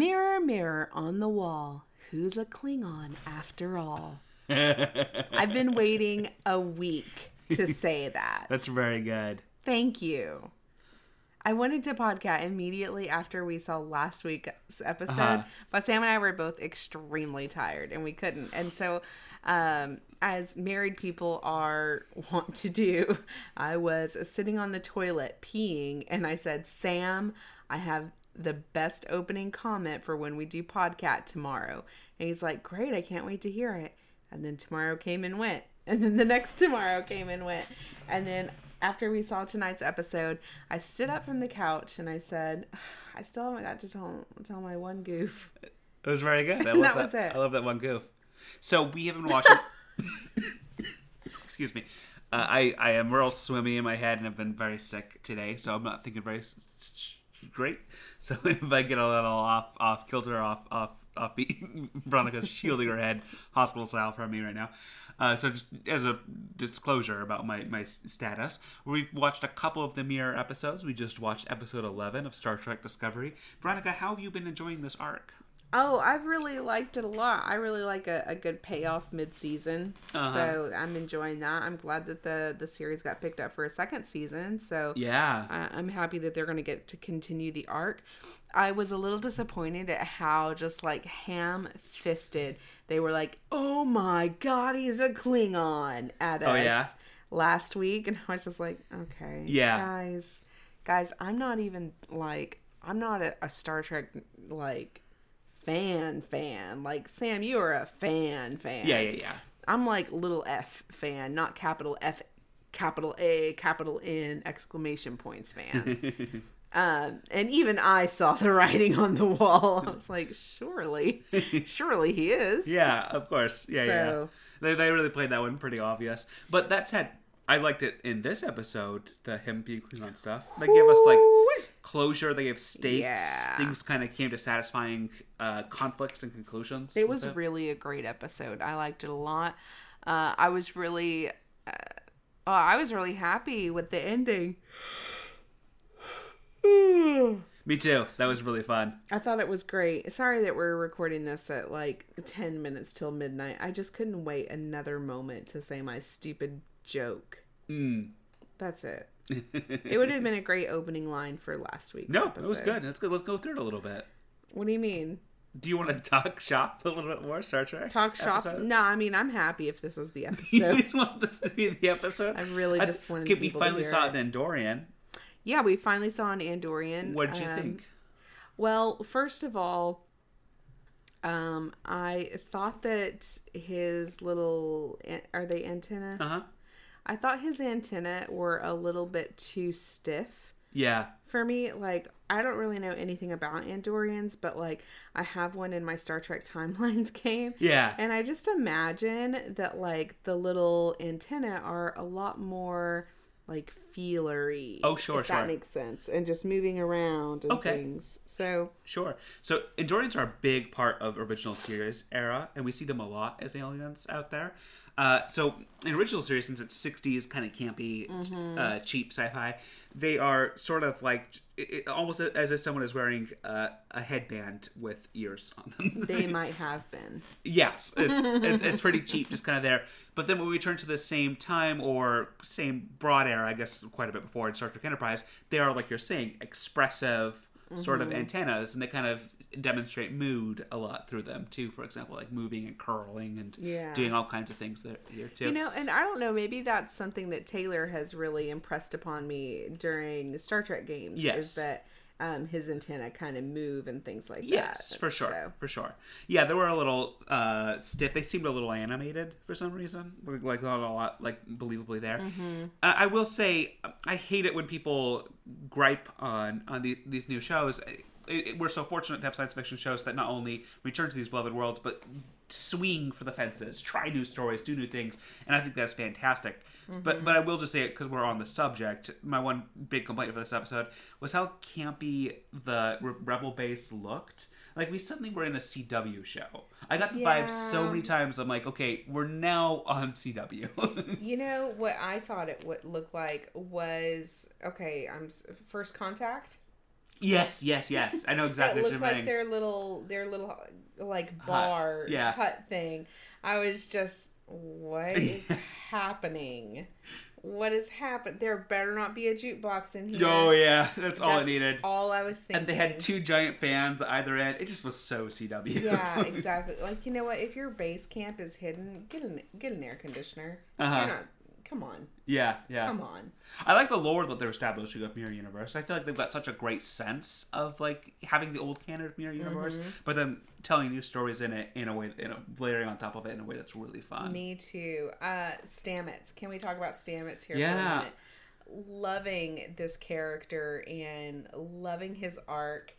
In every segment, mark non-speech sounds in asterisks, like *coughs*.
Mirror, mirror on the wall, who's a Klingon after all? *laughs* I've been waiting a week to *laughs* say that. That's very good. Thank you. I wanted to podcast immediately after we saw last week's episode, Uh-huh. but Sam and I were both extremely tired and we couldn't. And so, um, as married people are *laughs* want to do, I was sitting on the toilet peeing and I said, Sam, I have the best opening comment for when we do podcast tomorrow. And he's like, Great, I can't wait to hear it. And then tomorrow came and went. *laughs* And then the next tomorrow came and went. And then after we saw tonight's episode, I stood up from the couch and I said, I still haven't got to tell, tell my one goof. It was very good. I And *laughs* love that was it. I love that one goof. So we have been watching. *laughs* Excuse me. Uh, I I am real swimmy in my head and I've been very sick today, so I'm not thinking very s- s- great. *laughs* So if I get a little off off kilter, off off off beat, *laughs* Veronica's shielding her head hospital style from me right now. Uh, so just as a disclosure about my, my status, we've watched a couple of the mirror episodes. We just watched episode 11 of Star Trek Discovery. Veronica, how have you been enjoying this arc? Oh, I've really liked it a lot. I really like a, a good payoff mid season. Uh-huh. So I'm enjoying that. I'm glad that the, the series got picked up for a second season. So Yeah. I- I'm happy that they're going to get to continue the arc. I was a little disappointed at how just like ham fisted they were like, "Oh my god, he's a Klingon" at us Oh, yeah? last week, and I was just like, "Okay, Yeah. guys, guys, I'm not even like I'm not a, a Star Trek like fan fan. Like Sam, you are a fan fan. Yeah, yeah, yeah. I'm like little F fan, not capital F, capital A, capital N, exclamation points fan. *laughs* um, and even I saw the writing on the wall. I was like, surely, surely he is. Yeah, of course. Yeah, yeah. They, they really played that one pretty obvious. But that said, I liked it in this episode, the him being Klingon stuff. They gave us like. Closure. They gave stakes. Yeah. Things kind of came to satisfying uh, conflicts and conclusions. It was really a great episode. I liked it a lot. Uh, I was really, uh, oh, I was really happy with the ending. Me too. That was really fun. I thought it was great. Sorry that we're recording this at like 10 minutes till midnight. I just couldn't wait another moment to say my stupid joke. Mm. That's it. It would have been a great opening line for last week's No, episode. it was good. Let's go. Let's go through it a little bit. What do you mean? Do you want to talk shop a little bit more, Star Trek? Talk shop? episodes? No, I mean, I'm happy if this is the *laughs* You episode. didn't *laughs* want this to be the episode. I really just wanted okay, we finally saw it. in Andorian. yeah, we finally saw an Andorian. What did you Um, think? Well, first of all, um, I thought that his little are they antenna? Uh huh. I thought his antennae were a little bit too stiff Yeah. for me. Like, I don't really know anything about Andorians, but like, I have one in my Star Trek *laughs* Timelines game. Yeah. And I just imagine that like the little antennae are a lot more like feelery. Oh, sure, if sure. That makes sense. And just moving around and Okay. things. So Sure. So Andorians are a big part of original series era, and we see them a lot as aliens out there. Uh, so in original series, since it's '60s kind of campy, Mm-hmm. uh, cheap sci-fi, they are sort of like it, almost as if someone is wearing uh, a headband with ears on them. *laughs* they might *laughs* have been. Yes, it's, it's it's pretty *laughs* cheap, just kind of there. But then when we turn to the same time or same broad era, I guess quite a bit before in Star Trek Enterprise, they are like you're saying, expressive sort of antennas, and they kind of demonstrate mood a lot through them too. For example, like moving and curling and Yeah. doing all kinds of things there here too. You know, and I don't know, maybe that's something that Taylor has really impressed upon me during the Star Trek games. Yes. Is that um, his antenna kind of move and things like Yes, that. for sure, So, for sure. Yeah, they were a little uh, stiff. They seemed a little animated for some reason, like, like not a lot, like believably there. Mm-hmm. Uh, I will say, I hate it when people gripe on on the, these new shows. It, it- we're so fortunate to have science fiction shows that not only return to these beloved worlds, but swing for the fences, try new stories, do new things, and I think that's fantastic. But mm-hmm. but I will just say it because we're on the subject. My one big complaint for this episode was how campy the Re- Rebel base looked. Like we suddenly were in a CW show. I got the vibe so many times. I'm like, okay, we're now on CW. *laughs* You know what I thought it would look like was okay. I'm first contact. Yes, yes, yes. I know *laughs* exactly that what like their little their little like Hut, bar yeah. hut thing. I was just, what is *laughs* happening? What is happening? There better not be a jukebox in here. Oh yeah, that's all I needed. All I was thinking. And they had two giant fans either end. It just was so CW. Yeah, *laughs* exactly. Like you know what? If your base camp is hidden, get an get an air conditioner. Uh-huh. You're not. Come on, yeah, yeah. come on. I like the lore that they're establishing of Mirror Universe. I feel like they've got such a great sense of like having the old canon of Mirror Universe, Mm-hmm. but then telling new stories in it in a way, in a, layering on top of it in a way that's really fun. Me too. Uh, Stamets. Can we talk about Stamets here for Yeah. a minute? Loving this character and loving his arc.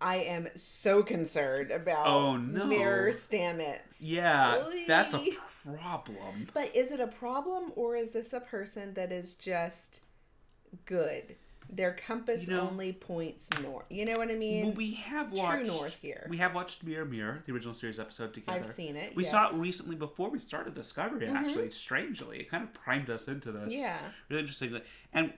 I am so concerned about Oh, no. Mirror Stamets. Yeah, that's a. problem. But is it a problem or is this a person that is just good? Their compass You know- only points north. You know what I mean? Well, we have True watched north here. We have watched Mirror Mirror, the original series episode together. I've seen it, We saw yes. Mm-hmm. it recently before we started Discovery. Actually, strangely, it kind of primed us into this. Yeah. really interesting. And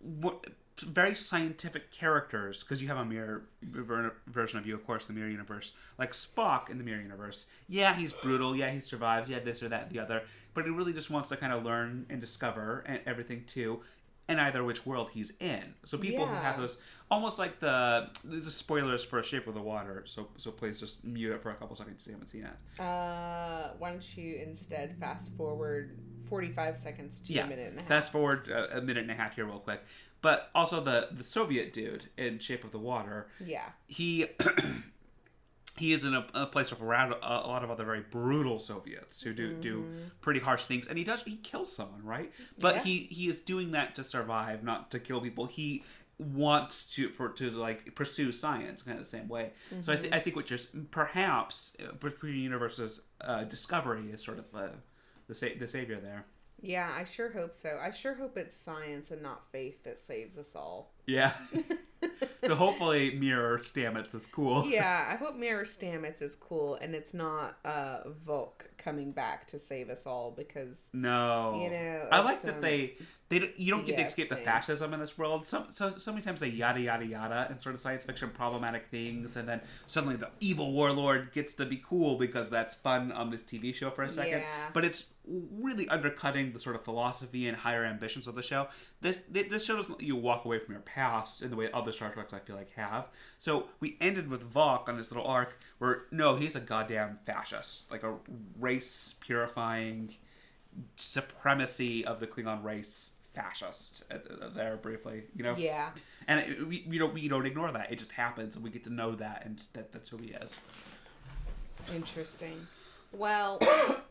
what very scientific characters because you have a mirror ver- version of you, of course, the Mirror Universe, like Spock in the Mirror Universe. Yeah, he's brutal. Yeah, he survives. Yeah, this or that, the other. But he really just wants to kind of learn and discover and everything too. In either which world he's in, so people who have those almost like the the spoilers for Shape of the Water. So so please just mute it for a couple seconds if you haven't seen it. Uh, why don't you instead fast forward 45 seconds to a minute and a half? Fast forward a, a minute and a half here, real quick. But also the the Soviet dude in Shape of the Water. Yeah. He *clears throat* he is in a, a place with around a, a lot of other very brutal Soviets who do do mm-hmm. pretty harsh things, and he does he kills someone, right? But Yeah. he he is doing that to survive, not to kill people. He wants to for to like pursue science kind of the same way. So I, th- mm-hmm. I think what you're perhaps uh, between Universe's uh, discovery is sort of the the, sa- the savior there. Yeah, I sure hope so. I sure hope it's science and not faith that saves us all. Yeah. *laughs* so hopefully Mirror Stamets is cool. Yeah, I *laughs* hope Mirror Stamets is cool and it's not uh Voq coming back to save us all because No. You know, I like that um, they they don't, you don't get to escape the fascism in this world. So so so many times they yada yada yada and sort of science fiction problematic things, and then suddenly the evil warlord gets to be cool because that's fun on this TV show for a second. Yeah. But it's really undercutting the sort of philosophy and higher ambitions of the show. This this show doesn't let you walk away from your past in the way other Star Treks I feel like have. So we ended with Voq on this little arc where no, he's a goddamn fascist, like a race purifying supremacy of the Klingon race fascist uh, there briefly, you know. yeah. And it, we, we don't we don't ignore that. It just happens, and we get to know that, and that that's who he is. Interesting. Well,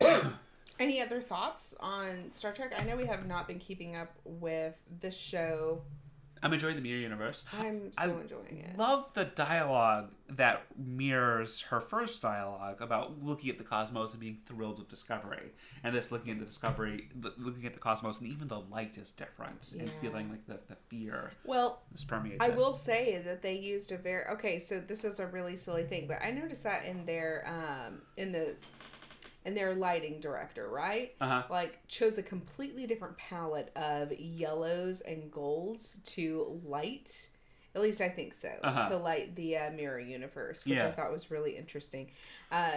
*coughs* any other thoughts on Star Trek? I know we have not been keeping up with the show. I'm enjoying the Mirror Universe. I'm so I enjoying it. Love the dialogue that mirrors her first dialogue about looking at the cosmos and being thrilled with discovery, and this looking at the discovery, looking at the cosmos, and even the light is different, and feeling like the, the fear Well, just permeates I it. will say that they used a very okay. So this is a really silly thing, but I noticed that in their um in the in their lighting director, right? Uh-huh. Like chose a completely different palette of yellows and golds to light. At least I think so. Uh-huh. To light the uh, mirror universe, which I thought was really interesting. Uh,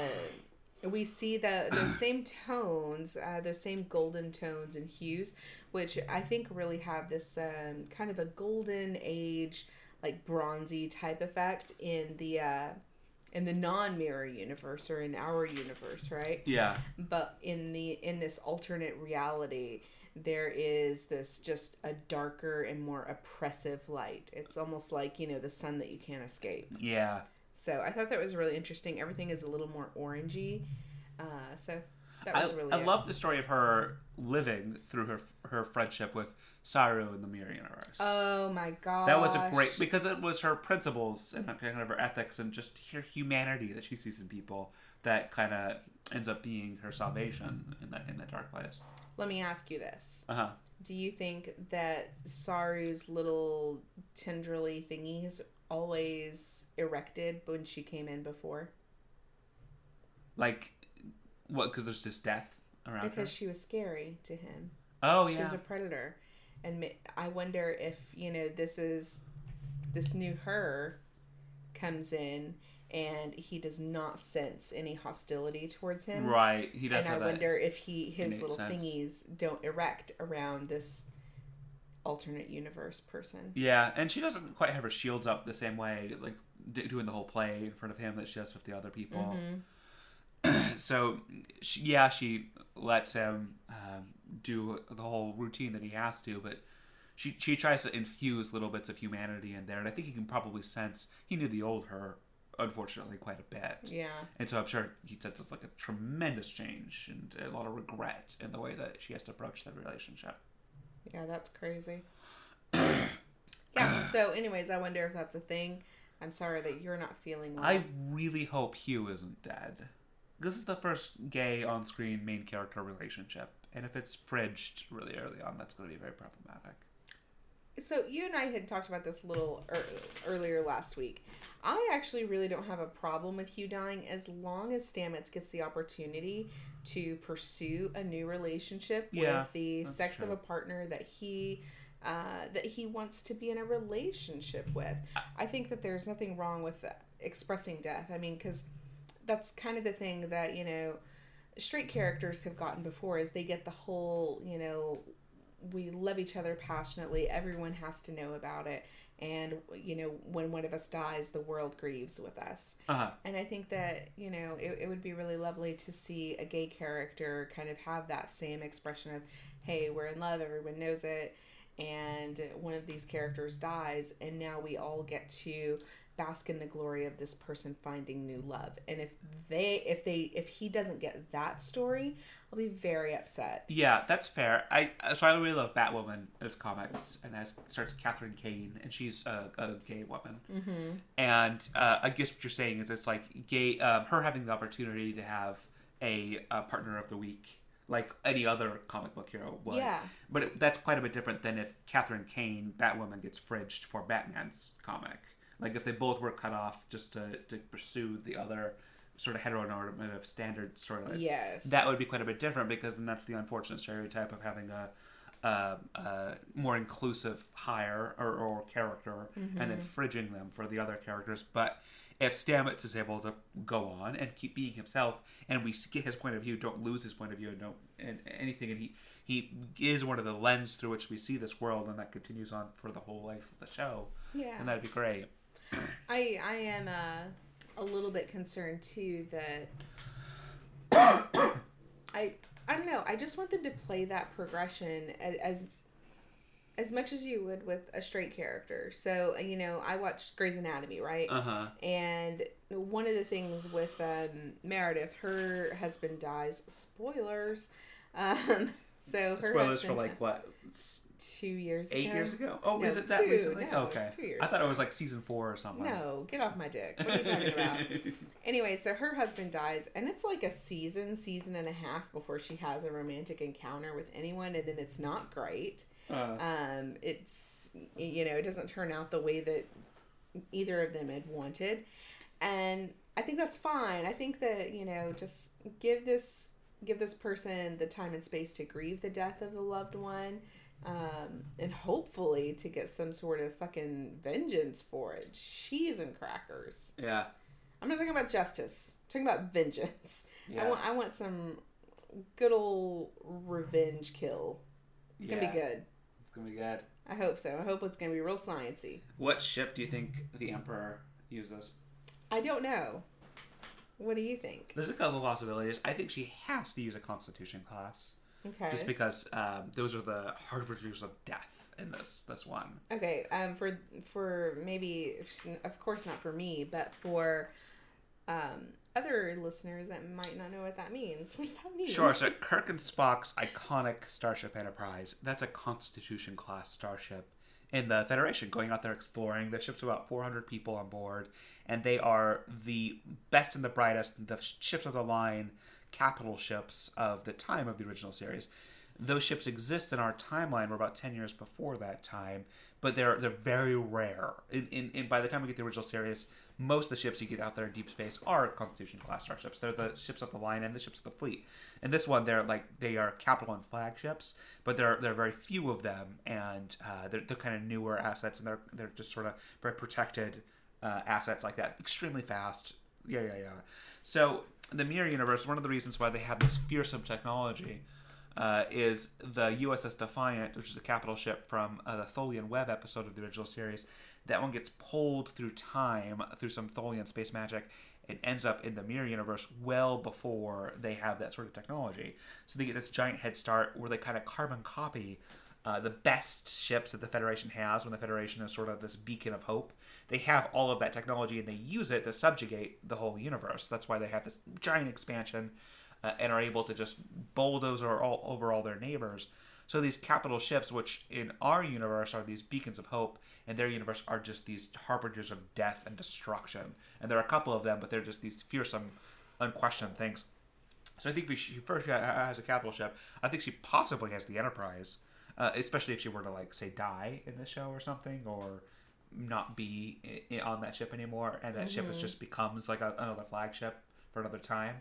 we see the those *clears throat* same tones, uh, those same golden tones and hues, which I think really have this um, kind of a golden age, like bronzy type effect in the uh, in the non-mirror universe or in our universe, right? Yeah. But in the in this alternate reality, there is this just a darker and more oppressive light. It's almost like you know the sun that you can't escape. Yeah. So I thought that was really interesting. Everything is a little more orangey. Uh, so that I, was really. I it. love the story of her living through her her friendship with Saru in the Mirror Universe. Oh my god. that was a great because it was her principles and kind of her ethics and just her humanity that she sees in people that kind of ends up being her salvation in that in that dark place. Let me ask you this: Uh huh. Do you think that Saru's little tendrily thingies always erected when she came in before? Like what? Because there's just death around her? Because her. she was scary to him. Oh She yeah. was a predator. And ma- I wonder if, you know, this is this new her comes in and he does not sense any hostility towards him. Right. He does and I wonder if he his little sense. thingies don't erect around this alternate universe person. Yeah, and she doesn't quite have her shields up the same way, like doing the whole play in front of him that she does with the other people. Mm-hmm. So, she, yeah, she lets him um, do the whole routine that he has to, but she she tries to infuse little bits of humanity in there, and I think he can probably sense he knew the old her, unfortunately, quite a bit. Yeah. And so I'm sure he says it's like a tremendous change and a lot of regret in the way that she has to approach the relationship. Yeah, that's crazy. *coughs* yeah. So, anyways, I wonder if that's a thing. I'm sorry that you're not feeling well. I really hope Hugh isn't dead. This is the first gay on screen main character relationship. And if it's fridged really early on, that's going to be very problematic. So you and I had talked about this a little ear earlier last week. I actually really don't have a problem with Hugh dying as long as Stamets gets the opportunity to pursue a new relationship Yeah, with the sex of a partner that he uh, that he wants to be in a relationship with. I think that there's nothing wrong with expressing death. I mean, because that's kind of the thing that you know straight characters have gotten before is they get the whole you know we love each other passionately everyone has to know about it and you know when one of us dies the world grieves with us Uh-huh. and i think that you know it, it would be really lovely to see a gay character kind of have that same expression of hey we're in love everyone knows it and one of these characters dies and now we all get to bask in the glory of this person finding new love and if they if they if he doesn't get that story i'll be very upset Yeah, that's fair. I so I really love Batwoman as comics, and as starts Katherine Kane, and she's a, a gay woman. Mm-hmm. And uh, I guess what you're saying is it's like gay, um, her having the opportunity to have a, a partner of the week, like any other comic book hero would. Yeah. But it, that's quite a bit different than if Katherine Kane, Batwoman, gets fridged for Batman's comic. Like if they both were cut off just to, to pursue the other sort of heteronormative standard storylines. Yes. That would be quite a bit different because then that's the unfortunate stereotype of having a, a, a more inclusive hire or, or character and then mm-hmm. fridging them for the other characters. But if Stamets is able to go on and keep being himself, and we get his point of view, don't lose his point of view, and don't and anything, and he he is one of the lens through which we see this world, and that continues on for the whole life of the show, yeah and that'd be great. I I am uh, a little bit concerned too that *coughs* I I don't know. I just want them to play that progression a- as as much as you would with a straight character. So you know, I watched Grey's Anatomy, right? Uh huh. And one of the things with um, Meredith, her husband dies. Spoilers. Um, *laughs* so her Spoilers for like what two years eight ago. years ago? Oh, No, is it that two. recently? No, okay, it's two years I thought it was like season four or something. No, get off my dick. What are you talking about? *laughs* Anyway, so her husband dies, and it's like a season, season and a half before she has a romantic encounter with anyone, and then it's not great. Uh, Um, it's you know, it doesn't turn out the way that either of them had wanted, and I think that's fine. I think that you know, just give this give this person the time and space to grieve the death of the loved one. Um, and hopefully to get some sort of fucking vengeance for it. Cheese and crackers. yeah. I'm not talking about justice. I'm talking about vengeance. Yeah. I want I want some good old revenge kill. It's gonna be good. It's gonna be good. I hope so. I hope it's gonna be real sciency. What ship do you think the Emperor uses? I don't know. What do you think? There's a couple of possibilities. I think she has to use a Constitution class, Okay. just because um, those are the harbingers of death in this this one. Okay. Um. For for maybe of course not for me, but for um other listeners that might not know what that means. *laughs* What does that mean? Sure. So Kirk and Spock's iconic Starship Enterprise. That's a Constitution class starship in the Federation, going out there exploring. The ship's about 400 people on board, and they are the best and the brightest, the ships of the line, capital ships of the time of the original series. Those ships exist in our timeline. We're about 10 years before that time, but they're they're very rare. In, in, in by the time we get the original series, most of the ships you get out there in deep space are Constitution class starships. They're the ships of the line and the ships of the fleet. And this one, they're like they are capital and flagships, but there are, there are very few of them, and uh, they're, they're kind of newer assets, and they're they're just sort of very protected uh, assets like that, extremely fast. Yeah, yeah, yeah. So the Mirror Universe, one of the reasons why they have this fearsome technology. Uh, is the USS Defiant, which is a capital ship from uh, the Tholian Web episode of the original series. That one gets pulled through time through some Tholian space magic and ends up in the Mirror Universe well before they have that sort of technology. So they get this giant head start where they kind of carbon copy uh, the best ships that the Federation has when the Federation is sort of this beacon of hope. They have all of that technology and they use it to subjugate the whole universe. That's why they have this giant expansion uh, and are able to just bulldoze all, over all their neighbors. So these capital ships, which in our universe are these beacons of hope, in their universe are just these harbingers of death and destruction. And there are a couple of them, but they're just these fearsome, unquestioned things. So I think she first has a capital ship, I think she possibly has the Enterprise, uh, especially if she were to like say die in the show or something, or not be on that ship anymore, and that mm-hmm. ship is just becomes like a, another flagship for another time.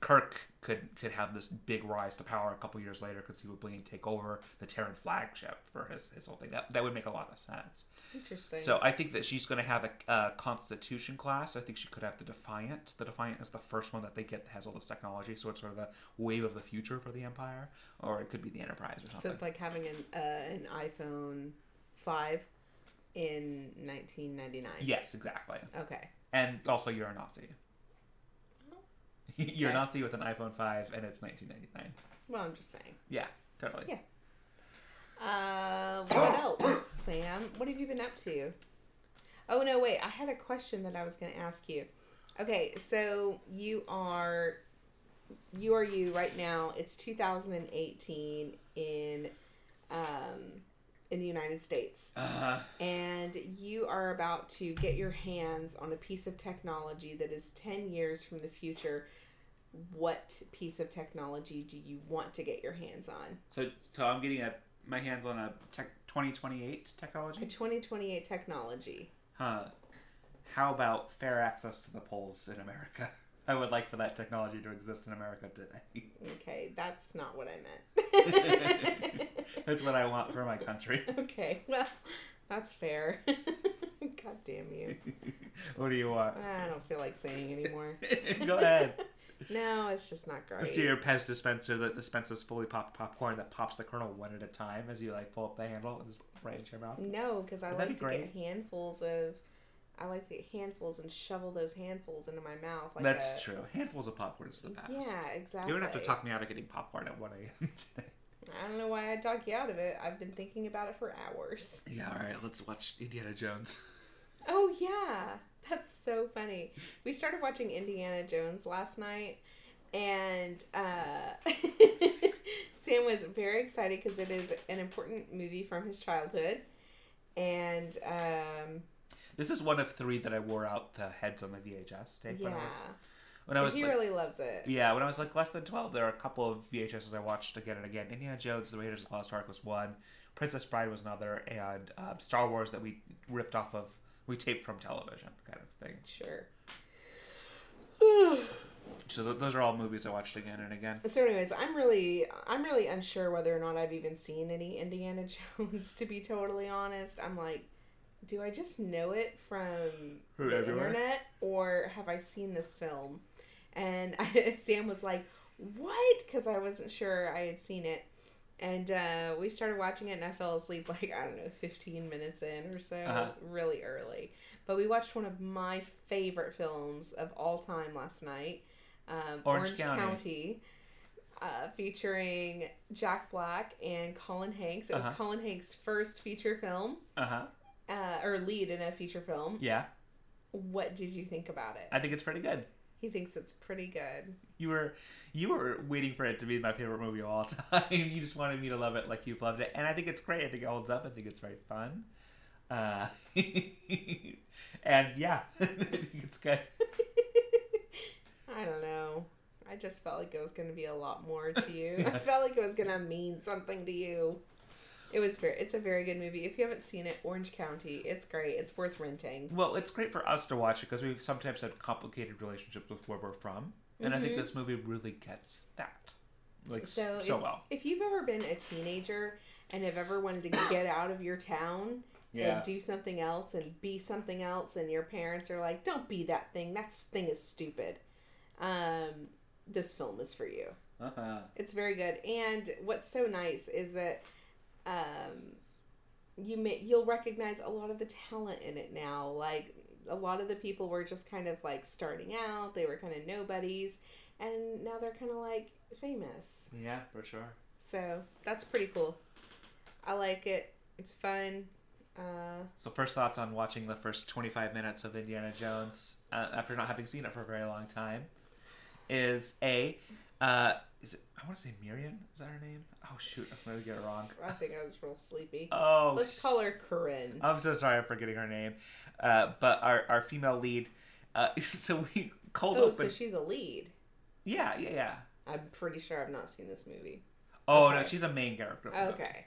Kirk could could have this big rise to power a couple years later because he would bring take over the Terran flagship for his, his whole thing. That that would make a lot of sense. Interesting. So I think that she's going to have a, a, Constitution class. I think she could have the Defiant. The Defiant is the first one that they get that has all this technology, so it's sort of the wave of the future for the Empire, or it could be the Enterprise or something. So it's like having an uh, an iPhone five in 1999. Yes, exactly. Okay. And also, you're a Nazi. *laughs* You're okay. Nazi with an iPhone 5 and it's 1999. Well, I'm just saying. Yeah, totally. Yeah. Uh, what else, Sam? What have you been up to? Oh, no, wait. I had a question that I was going to ask you. Okay, so you are you are you right now. It's 2018 in um in the United States. Uh-huh. And you are about to get your hands on a piece of technology that is 10 years from the future. What piece of technology do you want to get your hands on? So, so I'm getting a, my hands on a tech, 2028 technology? A 2028 technology. Huh. How about fair access to the polls in America? *laughs* I would like for that technology to exist in America today. *laughs* Okay, that's not what I meant. *laughs* that's what I want for my country. Okay, well, that's fair. God damn you. what do you want? I don't feel like saying anymore. Go ahead. No, it's just not great. It's your Pez dispenser that dispenses fully popped popcorn that pops the kernel one at a time as you like pull up the handle and just right into your mouth. No, because I Would like to great? get handfuls of I like to get handfuls and shovel those handfuls into my mouth. Like That's a, true. Handfuls of popcorn is the best. Yeah, exactly. You don't have to talk me out of getting popcorn at 1 a.m. today. I don't know why I talk you out of it. I've been thinking about it for hours. Yeah, all right. Let's watch Indiana Jones. Oh, yeah. *laughs* That's so funny. We started watching Indiana Jones last night, and uh, *laughs* Sam was very excited because it is an important movie from his childhood. And um, this is one of three that I wore out the heads on the VHS tape. Yeah. When I was, when so I was he like, really loves it. Yeah, when I was like less than twelve, there are a couple of VHSs I watched again and again. Indiana Jones, The Raiders of the Lost Ark was one. Princess Bride was another, and um, Star Wars that we ripped off of, we tape from television, kind of thing. Sure. *sighs* so th- those are all movies I watched again and again. So, anyways, I'm really, I'm really unsure whether or not I've even seen any Indiana *laughs* Jones. To be totally honest, I'm like, do I just know it from the everywhere? internet or have I seen this film? And I, *laughs* Sam was like, "What?" Because I wasn't sure I had seen it, and uh, we started watching it, and I fell asleep *laughs* like I don't know, fifteen minutes in or so, uh-huh. really early. But we watched one of my favorite films of all time last night, um, Orange, Orange County. County uh, featuring Jack Black and Colin Hanks. It was uh-huh. Colin Hanks' first feature film. Uh huh uh, or lead in a feature film. Yeah. What did you think about it? I think it's pretty good. He thinks it's pretty good. You were you were waiting for it to be my favorite movie of all *laughs* time. you just wanted me to love it like you've loved it, and I think it's great. I think it holds up. I think it's very fun. Uh, *laughs* and yeah, *laughs* I think it's good. I don't know. I just felt like it was going to be a lot more to you. I felt like it was going to mean something to you. It was very. It's a very good movie. If you haven't seen it, Orange County, it's great. It's worth renting. Well, it's great for us to watch it because we've sometimes had complicated relationships with where we're from, and I think this movie really gets that, like so, Mm-hmm. So, so if, well. if you've ever been a teenager and have ever wanted to *coughs* get out of your town Yeah. and do something else and be something else, and your parents are like, "Don't be that thing. That thing is stupid," um, this film is for you. Uh-huh. It's very good. And what's so nice is that um, you may you'll recognize a lot of the talent in it now. Like a lot of the people were just kind of like starting out. They were kind of nobodies, and now they're kind of like famous. Yeah, for sure. So that's pretty cool. I like it. It's fun. Uh, So first thoughts on watching the first 25 minutes of Indiana Jones uh, after not having seen it for a very long time is a uh, is it I want to say Miriam is that her name? Oh shoot, I'm gonna get it wrong. I think I was real sleepy. Oh, Let's call her Corinne. I'm so sorry for forgetting her name. Uh, but our, our female lead, uh, *laughs* so we cold open Oh, open. so she's a lead. yeah, yeah, yeah. I'm pretty sure I've not seen this movie. Oh no, she's a main character. of the movie. Okay,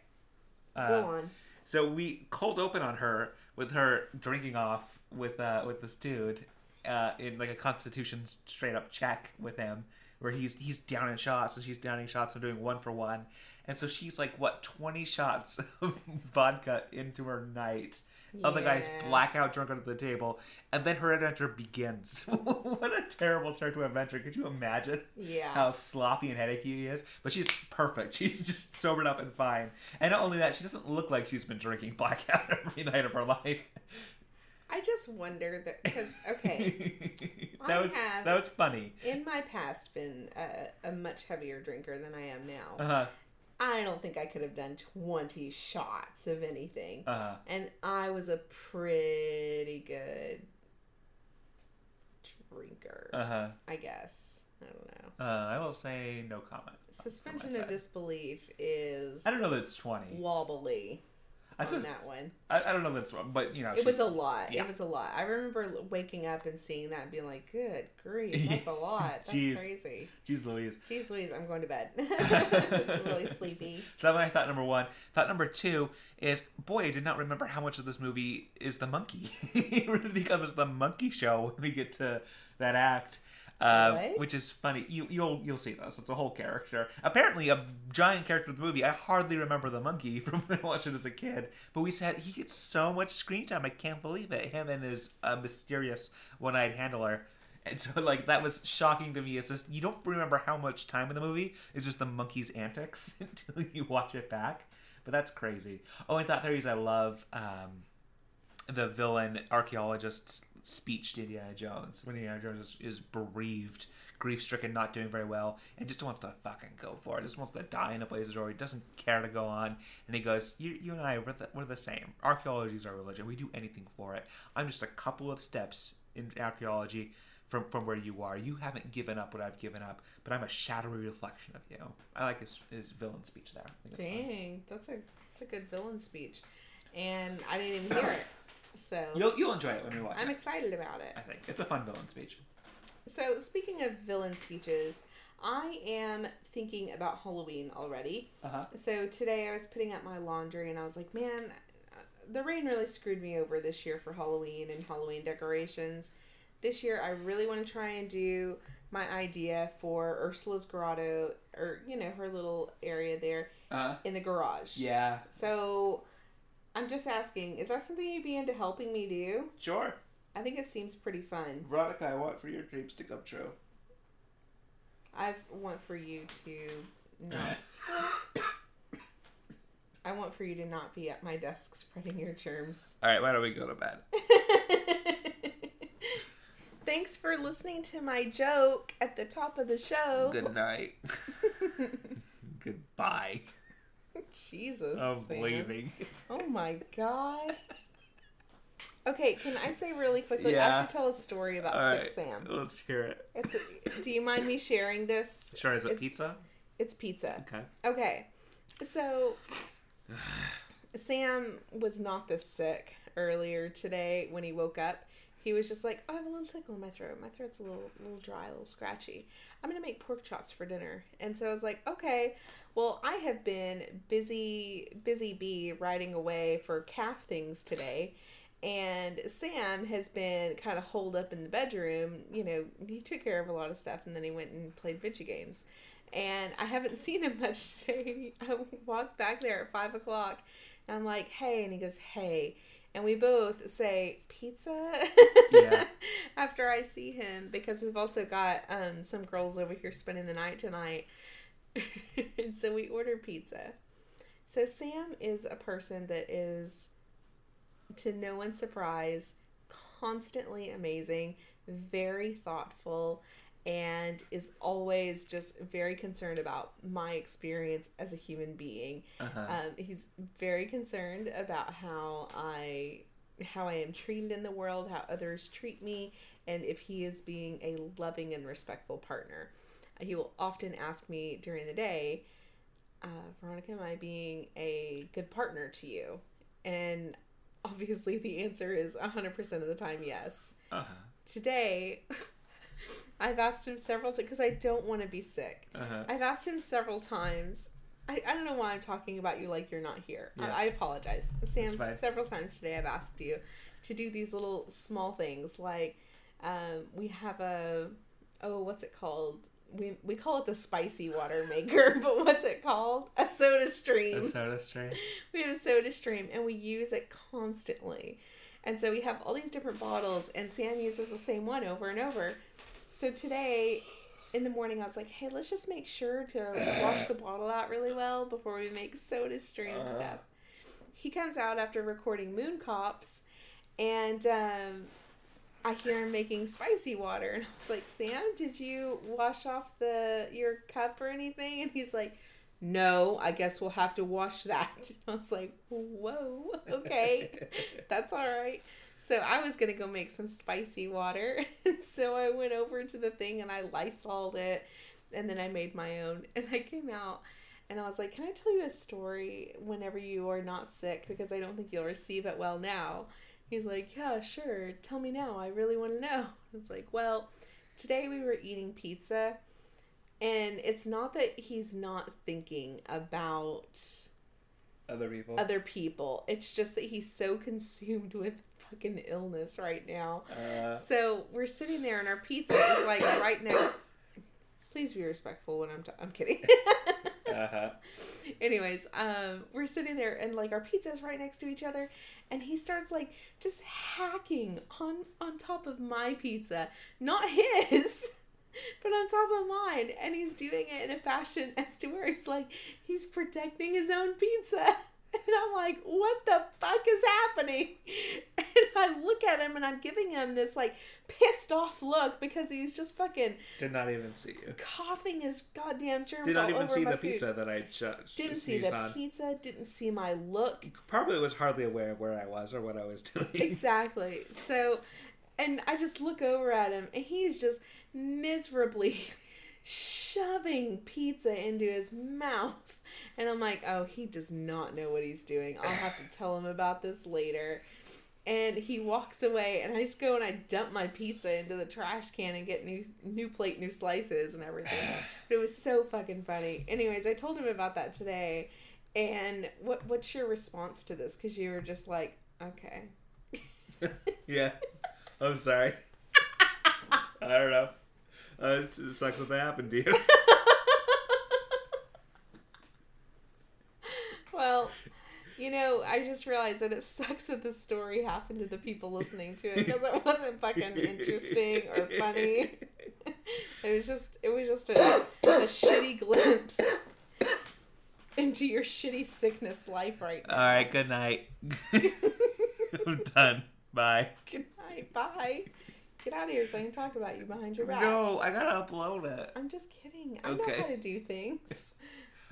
Uh, go on. So we cold open on her with her drinking off with uh with this dude uh in like a constitution straight up check with him where he's he's down in shots and she's downing shots and doing one for one. And so she's like what 20 shots *laughs* of vodka into her night. Other guys blackout drunk under the table, and then her adventure begins. *laughs* what a terrible start to an adventure! Could you imagine? Yeah. how sloppy and headachy he is. But she's perfect. *laughs* She's just sobered up and fine. And not only that, she doesn't look like she's been drinking blackout every night of her life. I just wonder that because okay, *laughs* that I was have- that was funny. in my past been a, a much heavier drinker than I am now. Uh huh. I don't think I could have done twenty shots of anything, Uh huh. and I was a pretty good drinker. Uh huh. I guess I don't know. Uh, I will say no comment. Suspension of side. disbelief is I don't know that it's twenty. wobbly I on said that one. I, I don't know that wrong, but you know It was a lot. yeah. It was a lot. I remember waking up and seeing that and being like, "Good grief, *laughs* that's a lot. That's Jeez. crazy." Jeez Louise. Jeez Louise, I'm going to bed. *laughs* *laughs* it's really sleepy. So that was my thought number one. Thought number two is, boy, I did not remember how much of this movie is the monkey. it really becomes the monkey show when we get to that act. Um, which is funny. You you'll you'll see this. It's a whole character. Apparently, a giant character of the movie. I hardly remember the monkey *laughs* from when I watched it as a kid. But we said he gets so much screen time. I can't believe it. Him and his uh, mysterious one-eyed handler. And so, like, that was shocking to me. It's just you don't remember how much time in the movie is just the monkey's antics *laughs* until you watch it back. But that's crazy. Oh, and thought theories I love um, the villain archaeologist's speech to Indiana Jones when Indiana Jones is, is bereaved, grief stricken, not doing very well, and just wants to fucking go for it. Just wants to die in a place where he doesn't care to go on. And he goes, "You, you and I, we're the, we're the same. Archaeology is our religion. We do anything for it. I'm just a couple of steps in archaeology." From, from where you are, you haven't given up what I've given up, but I'm a shadowy reflection of you. I like his, his villain speech there. Dang, that's a that's a good villain speech, and I didn't even hear it. So You'll you'll enjoy it when we watch it. I'm it. excited about it. I think it's a fun villain speech. So speaking of villain speeches, I am thinking about Halloween already. Uh huh. So today I was putting up my laundry and I was like, man, the rain really screwed me over this year for Halloween and Halloween decorations. This year I really want to try and do my idea for Ursula's grotto or you know her little area there Uh in the garage. yeah. So I'm just asking, is that something you'd be into helping me do? Sure. I think it seems pretty fun. Veronica, I want for your dreams to come true. I want for you to not. *coughs* I want for you to not be at my desk spreading your germs. All right, why don't we go to bed? *laughs* Thanks for listening to my joke at the top of the show. Good night. *laughs* Goodbye. Jesus. I'm Sam. leaving. *laughs* Oh my god. Okay, can I say really quickly? I have to tell a story about All Sick right, Sam. let's hear it. It's a, do you mind me sharing this? Sure, is it It's- pizza? It's pizza. Okay. Okay. So Sam was not this sick earlier today when he woke up. he was just like, oh, I have a little tickle in my throat. My throat's a little, little dry, a little scratchy. I'm gonna make pork chops for dinner. And so I was like, okay. Well, I have been busy, busy bee riding away for calf things today. And Sam has been kind of holed up in the bedroom. You know, he took care of a lot of stuff and then he went and played video games. And I haven't *laughs* seen him much today. I walked back there at five o'clock and I'm like, hey. And he goes, hey. And we both say, pizza? Yeah. *laughs* After I see him, because we've also got um, some girls over here spending the night tonight. And *laughs* so we ordered pizza. So Sam is a person that is, to no one's surprise, constantly amazing, very thoughtful, and is always just very concerned about my experience as a human being. Uh-huh. Um, he's very concerned about how I how I am treated in the world, how others treat me, and if he is being a loving and respectful partner. He will often ask me during the day, uh, Veronica, am I being a good partner to you? And obviously the answer is 100% of the time yes. Uh-huh. Today, *laughs* I've asked him several times because I don't want to be sick. Uh-huh. I've asked him several times. I, I don't know why I'm talking about you like you're not here. Yeah. I, I apologize. Sam, several times today I've asked you to do these little small things like um, we have a, oh, what's it called? We, we call it the spicy water maker, *laughs* but what's it called? A soda stream A soda stream. *laughs* we have a soda stream and we use it constantly. And so we have all these different bottles and Sam uses the same one over and over. So today in the morning I was like, "Hey, let's just make sure to wash the bottle out really well before we make soda stream Uh-huh. stuff." He comes out after recording Moon Cops and um I hear him making spicy water and I was like, "Sam, did you wash off the your cup or anything?" And he's like, no, I guess we'll have to wash that. *laughs* I was like, whoa, okay, *laughs* that's all right. So I was gonna go make some spicy water, *laughs* and so I went over to the thing and I lysoled it, and then I made my own. And I came out, and I was like, "Can I tell you a story whenever you are not sick? Because I don't think you'll receive it well now." He's like, "Yeah, sure. Tell me now. I really want to know." *laughs* It's like, "Well, today we were eating pizza." And it's not that he's not thinking about Other people. other people. It's just that he's so consumed with fucking illness right now. Uh, So we're sitting there and our pizza is like *coughs* right next. Please be respectful when I'm. I'm kidding. uh-huh. *laughs* Anyways, um, we're sitting there and like our pizza is right next to each other, and he starts like just hacking on on top of my pizza, not his, *laughs* but on top of mine, and he's doing it in a fashion as to where it's like he's protecting his own pizza. *laughs* And I'm like, what the fuck is happening? *laughs* And I look at him and I'm giving him this like pissed off look because he's just fucking Did not even see you. coughing his goddamn germs Did all not even over see the food. pizza that I just. Didn't see the on. pizza, didn't see my look. Probably was hardly aware of where I was or what I was *laughs* doing. Exactly. So, and I just look over at him and he's just miserably *laughs* shoving pizza into his mouth. And I'm like, oh, he does not know what he's doing. I'll have to tell him about this later. And he walks away, and I just go and I dump my pizza into the trash can and get new new plate, new slices, and everything. But it was so fucking funny. Anyways, I told him about that today. And what what's your response to this? Because you were just like, okay, *laughs* yeah. I'm sorry. *laughs* I don't know. Uh, it, it sucks that that happened to you. *laughs* Well, you know, I just realized that it sucks that this story happened to the people listening to it because it wasn't fucking interesting or funny. *laughs* It was just, it was just a, a shitty glimpse into your shitty sickness life right now. All right. Good night. *laughs* I'm done. Bye. Good night. Bye. Get out of here so I can talk about you behind your back. No, I gotta upload it. I'm just kidding. I Okay. know how to do things.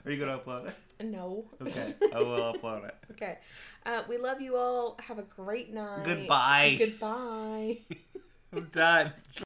Are you gonna upload it? No. Okay, *laughs* I will upload it. Okay. Uh, we love you all. Have a great night. Goodbye. Goodbye. *laughs* I'm done.